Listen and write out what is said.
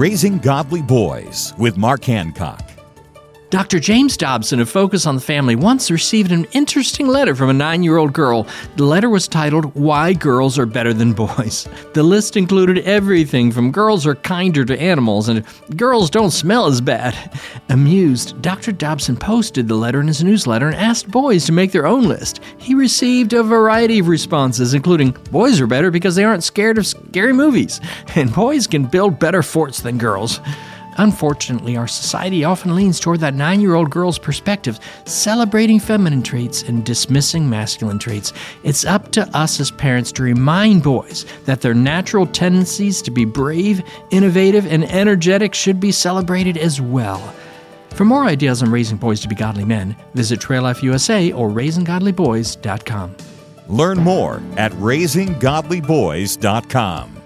Raising Godly Boys with Mark Hancock. Dr. James Dobson of Focus on the Family once received an interesting letter from a nine year old girl. The letter was titled, Why Girls Are Better Than Boys. The list included everything from girls are kinder to animals and girls don't smell as bad. Amused, Dr. Dobson posted the letter in his newsletter and asked boys to make their own list. He received a variety of responses, including, Boys are better because they aren't scared of scary movies, and boys can build better forts than girls. Unfortunately, our society often leans toward that nine year old girl's perspective, celebrating feminine traits and dismissing masculine traits. It's up to us as parents to remind boys that their natural tendencies to be brave, innovative, and energetic should be celebrated as well. For more ideas on raising boys to be godly men, visit Trail Life USA or raisinggodlyboys.com. Learn more at raisinggodlyboys.com.